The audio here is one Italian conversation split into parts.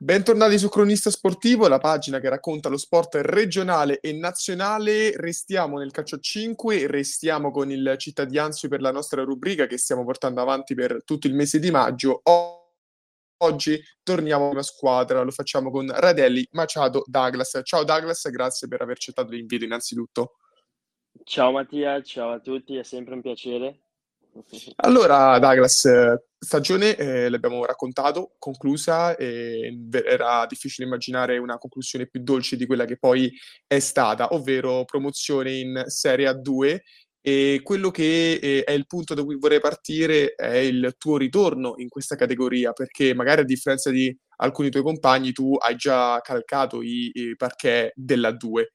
Bentornati su Cronista Sportivo, la pagina che racconta lo sport regionale e nazionale. Restiamo nel calcio a 5, restiamo con il Cittadianzio per la nostra rubrica che stiamo portando avanti per tutto il mese di maggio. Oggi torniamo alla squadra, lo facciamo con Radelli, Machado, Douglas. Ciao Douglas, grazie per aver accettato l'invito innanzitutto. Ciao Mattia, ciao a tutti, è sempre un piacere. Allora, Douglas, stagione eh, l'abbiamo raccontato, conclusa, era difficile immaginare una conclusione più dolce di quella che poi è stata, ovvero promozione in Serie A2 e quello che eh, è il punto da cui vorrei partire è il tuo ritorno in questa categoria, perché magari a differenza di alcuni tuoi compagni tu hai già calcato i, i parquet della 2.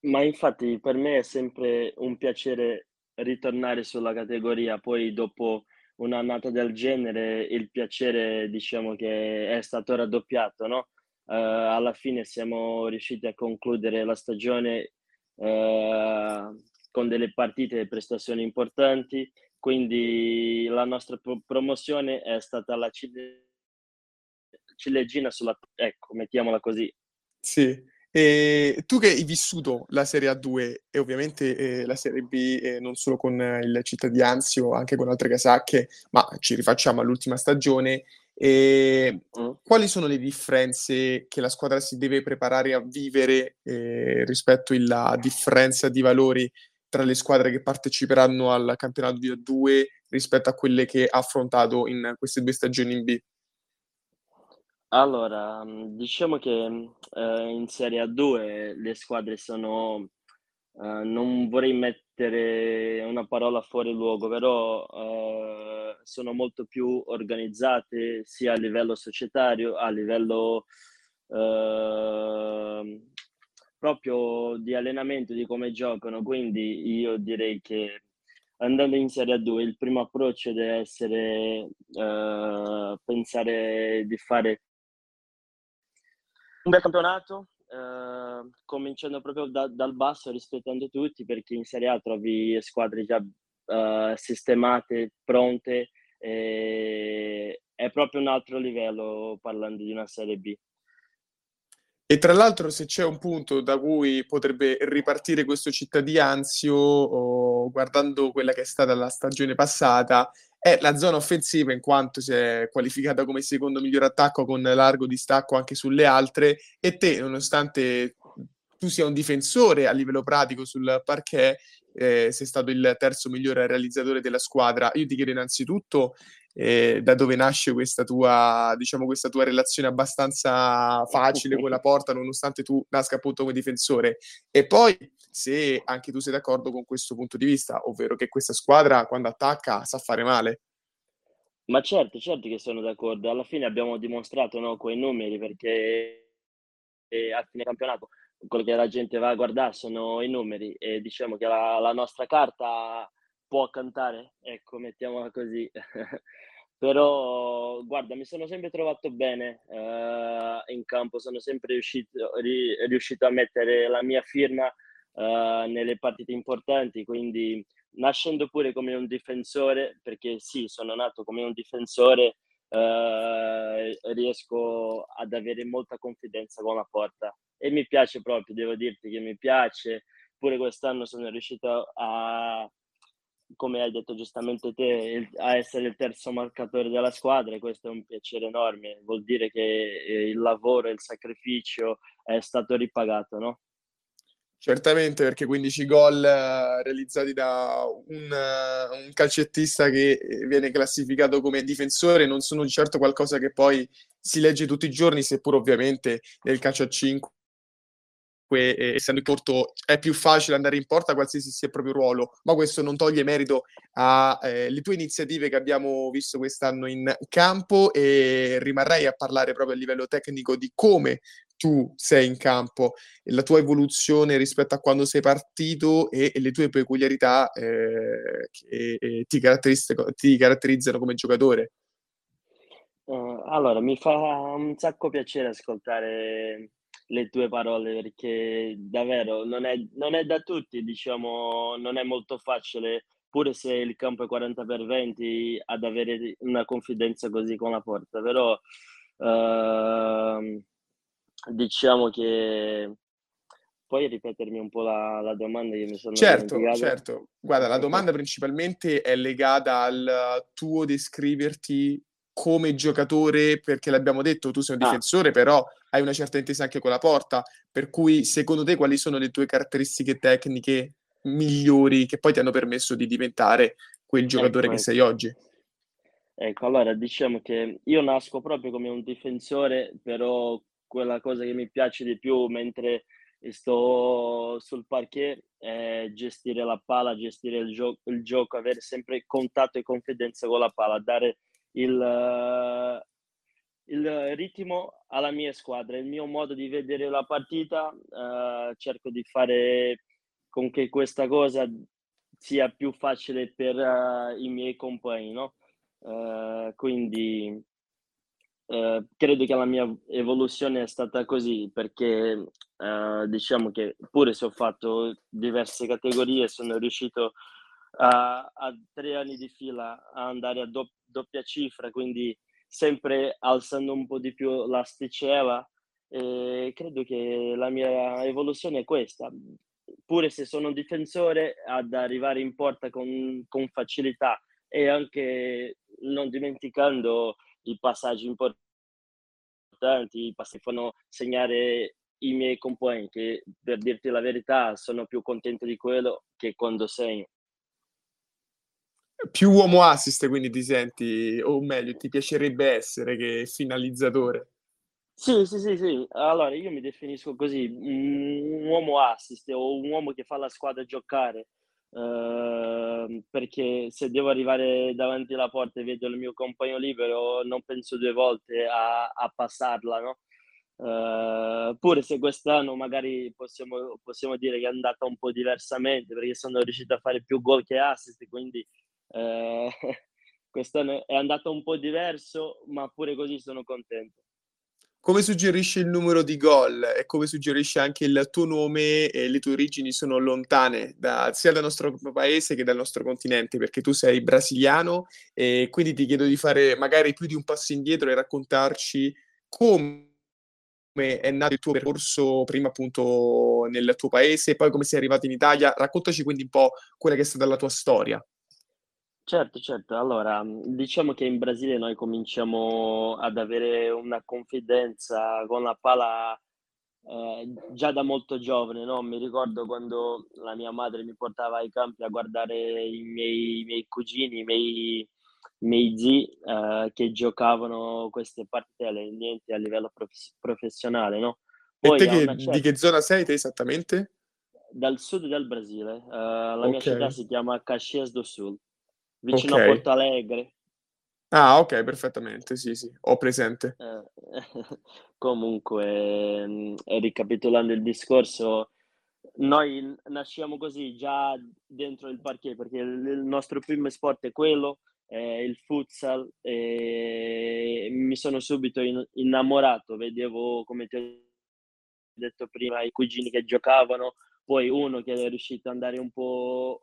Ma infatti per me è sempre un piacere ritornare sulla categoria, poi dopo un'annata del genere il piacere diciamo che è stato raddoppiato, no? Uh, alla fine siamo riusciti a concludere la stagione uh, con delle partite e prestazioni importanti, quindi la nostra pro- promozione è stata la cile- ciliegina sulla... ecco, mettiamola così. Sì, e tu che hai vissuto la Serie A2 e ovviamente eh, la Serie B eh, non solo con il Città di Anzio, anche con altre casacche, ma ci rifacciamo all'ultima stagione, e mm. quali sono le differenze che la squadra si deve preparare a vivere eh, rispetto alla differenza di valori tra le squadre che parteciperanno al campionato di A2 rispetto a quelle che ha affrontato in queste due stagioni in B? Allora, mhmm, diciamo che, ehm, in Serie A2 le squadre sono ehm, non vorrei mettere una parola fuori luogo, però, ehm, sono molto più organizzate sia a livello societario, a livello, ehm, proprio di allenamento, di come giocano. Quindi io direi che andando in Serie A2 il primo approccio deve essere, ehm, pensare di fare un bel campionato, eh, cominciando proprio da, dal basso, rispettando tutti, perché in Serie A trovi squadre già eh, sistemate, pronte, è proprio un altro livello parlando di una Serie B. E tra l'altro, se c'è un punto da cui potrebbe ripartire questo cittadinanzio, oh, guardando quella che è stata la stagione passata, è la zona offensiva in quanto si è qualificata come secondo miglior attacco con largo distacco anche sulle altre. E te nonostante tu sia un difensore a livello pratico sul parquet eh, sei stato il terzo migliore realizzatore della squadra io ti chiedo innanzitutto eh, da dove nasce questa tua, diciamo, questa tua relazione abbastanza facile con la porta, nonostante tu nasca appunto come difensore. E poi se anche tu sei d'accordo con questo punto di vista, ovvero che questa squadra quando attacca sa fare male. Ma certo, certo che sono d'accordo. Alla fine abbiamo dimostrato no, quei numeri perché eh, a fine campionato quello che la gente va a guardare sono i numeri e diciamo che la, la nostra carta può cantare, ecco, mettiamola così. Però guarda, mi sono sempre trovato bene uh, in campo, sono sempre riuscito, ri, riuscito, a mettere la mia firma uh, nelle partite importanti, quindi nascendo pure come un difensore, perché sì, sono nato come un difensore, uh, riesco ad avere molta confidenza con la porta. E mi piace proprio, devo dirti che mi piace, pure quest'anno sono riuscito a come hai detto giustamente te, a essere il terzo marcatore della squadra e questo è un piacere enorme, vuol dire che eh, il lavoro e il sacrificio è stato ripagato, no? Certamente, perché 15 gol eh, realizzati da un, uh, un, calcettista che viene classificato come difensore non sono di certo qualcosa che poi si legge tutti i giorni, seppur ovviamente nel calcio a 5 eh, essendo corto è più facile andare in porta qualsiasi sia il proprio ruolo, ma questo non toglie merito alle eh, tue iniziative che abbiamo visto quest'anno in campo e rimarrei a parlare proprio a livello tecnico di come tu sei in campo, la tua evoluzione rispetto a quando sei partito e, e le tue peculiarità eh, che eh, ti, ti, caratterizzano come giocatore. Uh, allora, mi fa un sacco piacere ascoltare le tue parole perché davvero non è, non è da tutti, diciamo, non è molto facile, pure se il campo è 40 per 20, ad avere una confidenza così con la porta, però Uh, diciamo che puoi ripetermi un po' la, la domanda che mi sono Certo, certo. Guarda, la domanda principalmente è legata al tuo descriverti come giocatore, perché l'abbiamo detto, tu sei un ah. difensore, però hai una certa intesa anche con la porta, per cui secondo te quali sono le tue caratteristiche tecniche migliori che poi ti hanno permesso di diventare quel giocatore ecco, che sei oggi? Ecco, allora diciamo che io nasco proprio come un difensore, però quella cosa che mi piace di più mentre sto sul parquet è gestire la palla, gestire il, gio- il gioco, avere sempre contatto e confidenza con la palla, dare il, il ritmo alla mia squadra, il mio modo di vedere la partita, uh, cerco di fare con che questa cosa sia più facile per uh, i miei compagni, no? Uh, quindi credo che la mia evoluzione è stata così perché diciamo che pure se ho fatto diverse categorie sono riuscito a, a tre anni di fila a andare a do, doppia cifra, quindi sempre alzando un po' di più l'asticella. E credo che la mia evoluzione è questa, pure se sono un difensore, ad arrivare in porta con, con facilità e anche non dimenticando i passaggi importanti, i passi che fanno segnare i miei compagni, che per dirti la verità sono più contento di quello che quando segno. Più uomo assist, quindi ti senti, o meglio, ti piacerebbe essere che finalizzatore? Sì, sì, sì, sì. Allora, io mi definisco così, un uomo assist o un uomo che fa la squadra giocare. Uh, perché se devo arrivare davanti alla porta e vedo il mio compagno libero, non penso due volte a, a passarla, no? Uh, pure se quest'anno magari possiamo, possiamo, dire che è andata un po' diversamente perché sono riuscito a fare più gol che assist, quindi uh, quest'anno è andato un po' diverso, ma pure così sono contento come suggerisce il numero di gol e come suggerisce anche il tuo nome e le tue origini sono lontane da, sia dal nostro paese che dal nostro continente, perché tu sei brasiliano e quindi ti chiedo di fare magari più di un passo indietro e raccontarci come è nato il tuo percorso prima appunto nel tuo paese e poi come sei arrivato in Italia. Raccontaci quindi un po' quella che è stata la tua storia. Certo, certo. Allora, diciamo che in Brasile noi cominciamo ad avere una confidenza con la palla eh, già da molto giovane, no? Mi ricordo quando la mia madre mi portava ai campi a guardare i miei, i miei cugini, i miei, i miei zii eh, che giocavano queste partite niente a livello prof- professionale, no? E te che, certa... di che zona sei te esattamente? Dal sud del Brasile. Uh, la mia città si chiama Caxias do Sul vicino okay. a Porto Alegre. Ah, ok, perfettamente, sì, sì, ho presente. Eh, comunque, mm, ricapitolando il discorso, noi nasciamo così già dentro il parquet perché il nostro primo sport è quello, eh, il futsal, e mi sono subito innamorato, vedevo come ti ho detto prima i cugini che giocavano, poi uno che è riuscito ad andare un po'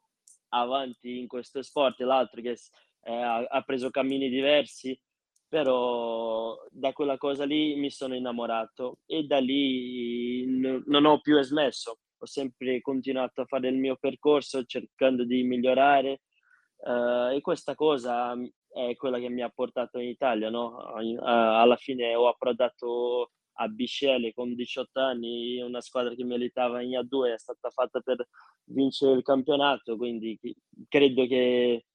avanti in questo sport l'altro che eh, ha preso cammini diversi, però da quella cosa lì mi sono innamorato e da lì n- non ho più smesso, ho sempre continuato a fare il mio percorso cercando di migliorare uh, e questa cosa è quella che mi ha portato in Italia, no? Alla fine ho approdato a Bisceglie con 18 anni, una squadra che militava in A2 è stata fatta per vincere il campionato, quindi credo che,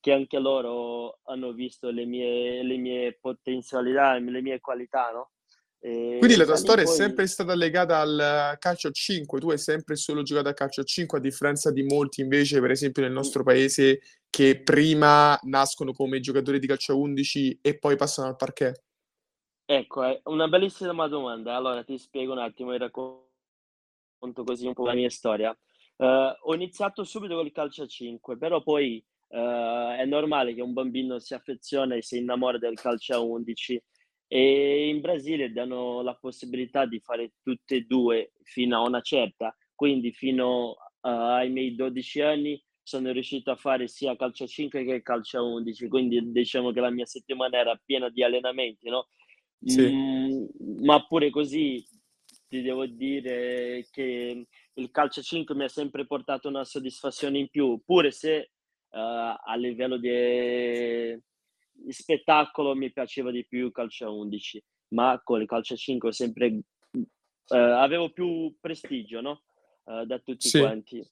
che anche loro hanno visto le mie, le mie potenzialità, le mie qualità, no? E Quindi la tua storia poi... è sempre stata legata al calcio a 5, tu hai sempre solo giocato a calcio a 5, a differenza di molti invece, per esempio nel nostro paese, che prima nascono come giocatori di calcio a 11 e poi passano al parquet. Ecco, è una bellissima domanda. Allora ti spiego un attimo e racconto così un po' la mia storia. Uh, ho iniziato subito col calcio a 5, però poi uh, è normale che un bambino si affeziona e si innamora del calcio a 11 e in Brasile danno la possibilità di fare tutte e due fino a una certa, quindi fino uh, ai miei 12 anni sono riuscito a fare sia calcio a 5 che calcio a 11, quindi diciamo che la mia settimana era piena di allenamenti, no? Sì. Mm, ma pure così ti devo dire che il calcio 5 mi ha sempre portato una soddisfazione in più, pure se uh, a livello di, spettacolo mi piaceva di più il calcio 11, ma con il calcio 5 sempre uh, avevo più prestigio no? uh, da tutti sì. quanti.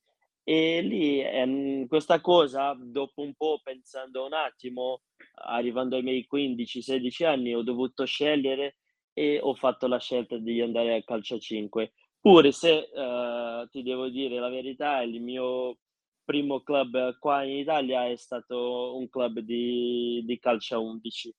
E lì ehm, questa cosa, dopo un po' pensando un attimo, arrivando ai miei 15-16 anni, ho dovuto scegliere e ho fatto la scelta di andare al calcio 5. Pure se uh, ti devo dire la verità, il mio primo club qua in Italia è stato un club di, di calcio 11.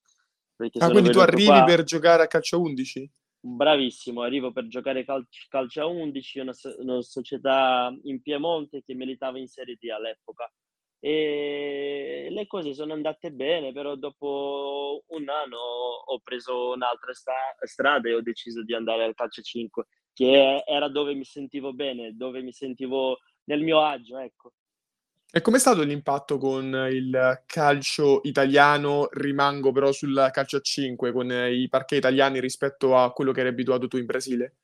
Ah, quindi tu arrivi qua... per giocare a calcio 11? Bravissimo, arrivo per giocare cal- calcio a 11, una, una società in Piemonte che militava in Serie D all'epoca. E le cose sono andate bene, però dopo un anno ho preso un'altra sta- strada e ho deciso di andare al calcio 5, che era dove mi sentivo bene, dove mi sentivo nel mio agio, ecco. E com'è stato l'impatto con il calcio italiano? Rimango però sul calcio a 5, con i parquet italiani rispetto a quello che eri abituato tu in Brasile?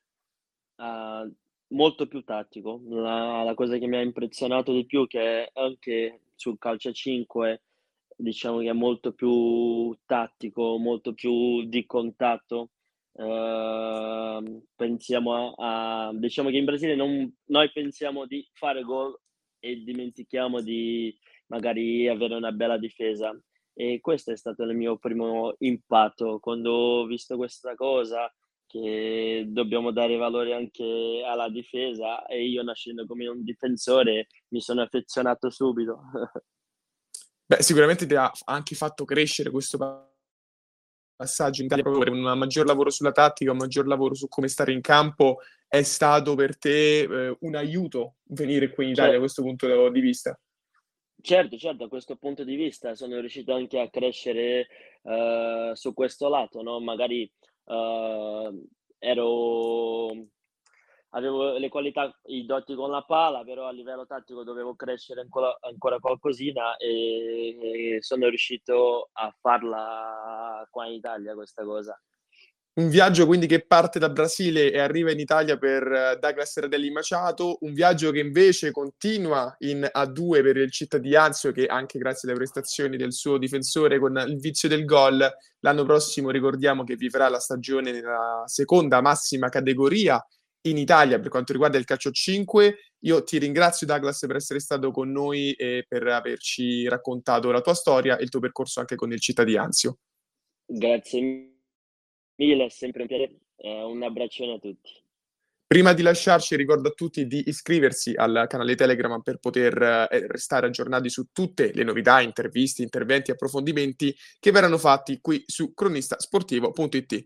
Uh, molto più tattico. La, la, cosa che mi ha impressionato di più è che anche sul calcio a 5 diciamo che è molto più tattico, molto più di contatto. Uh, pensiamo a, a, diciamo che in Brasile non, noi pensiamo di fare gol e dimentichiamo di magari avere una bella difesa. E questo è stato il mio primo impatto quando ho visto questa cosa che dobbiamo dare valore anche alla difesa e io nascendo come un difensore mi sono affezionato subito. Beh, sicuramente ti ha anche fatto crescere questo passaggio in Italia proprio per un maggior lavoro sulla tattica, un maggior lavoro su come stare in campo è stato per te eh, un aiuto venire qui in Italia certo. da questo punto di vista? Certo, certo, da questo punto di vista sono riuscito anche a crescere uh, su questo lato, no? Magari uh, ero avevo le qualità, i doti con la pala, però a livello tattico dovevo crescere ancora, ancora qualcosina e, e, sono riuscito a farla qua in Italia questa cosa. Un viaggio quindi che parte da Brasile e arriva in Italia per eh, Douglas Radelli Maciato, un viaggio che invece continua in A2 per il Città di Anzio che anche grazie alle prestazioni del suo difensore con il vizio del gol l'anno prossimo ricordiamo che vivrà la stagione nella seconda massima categoria in Italia per quanto riguarda il calcio 5. Io ti ringrazio Douglas per essere stato con noi e per averci raccontato la tua storia e il tuo percorso anche con il Città di Anzio. Grazie mille, è sempre un piacere. Eh, un abbraccione a tutti. Prima di lasciarci ricordo a tutti di iscriversi al canale Telegram per poter eh, restare aggiornati su tutte le novità, interviste, interventi, approfondimenti che verranno fatti qui su cronistasportivo.it.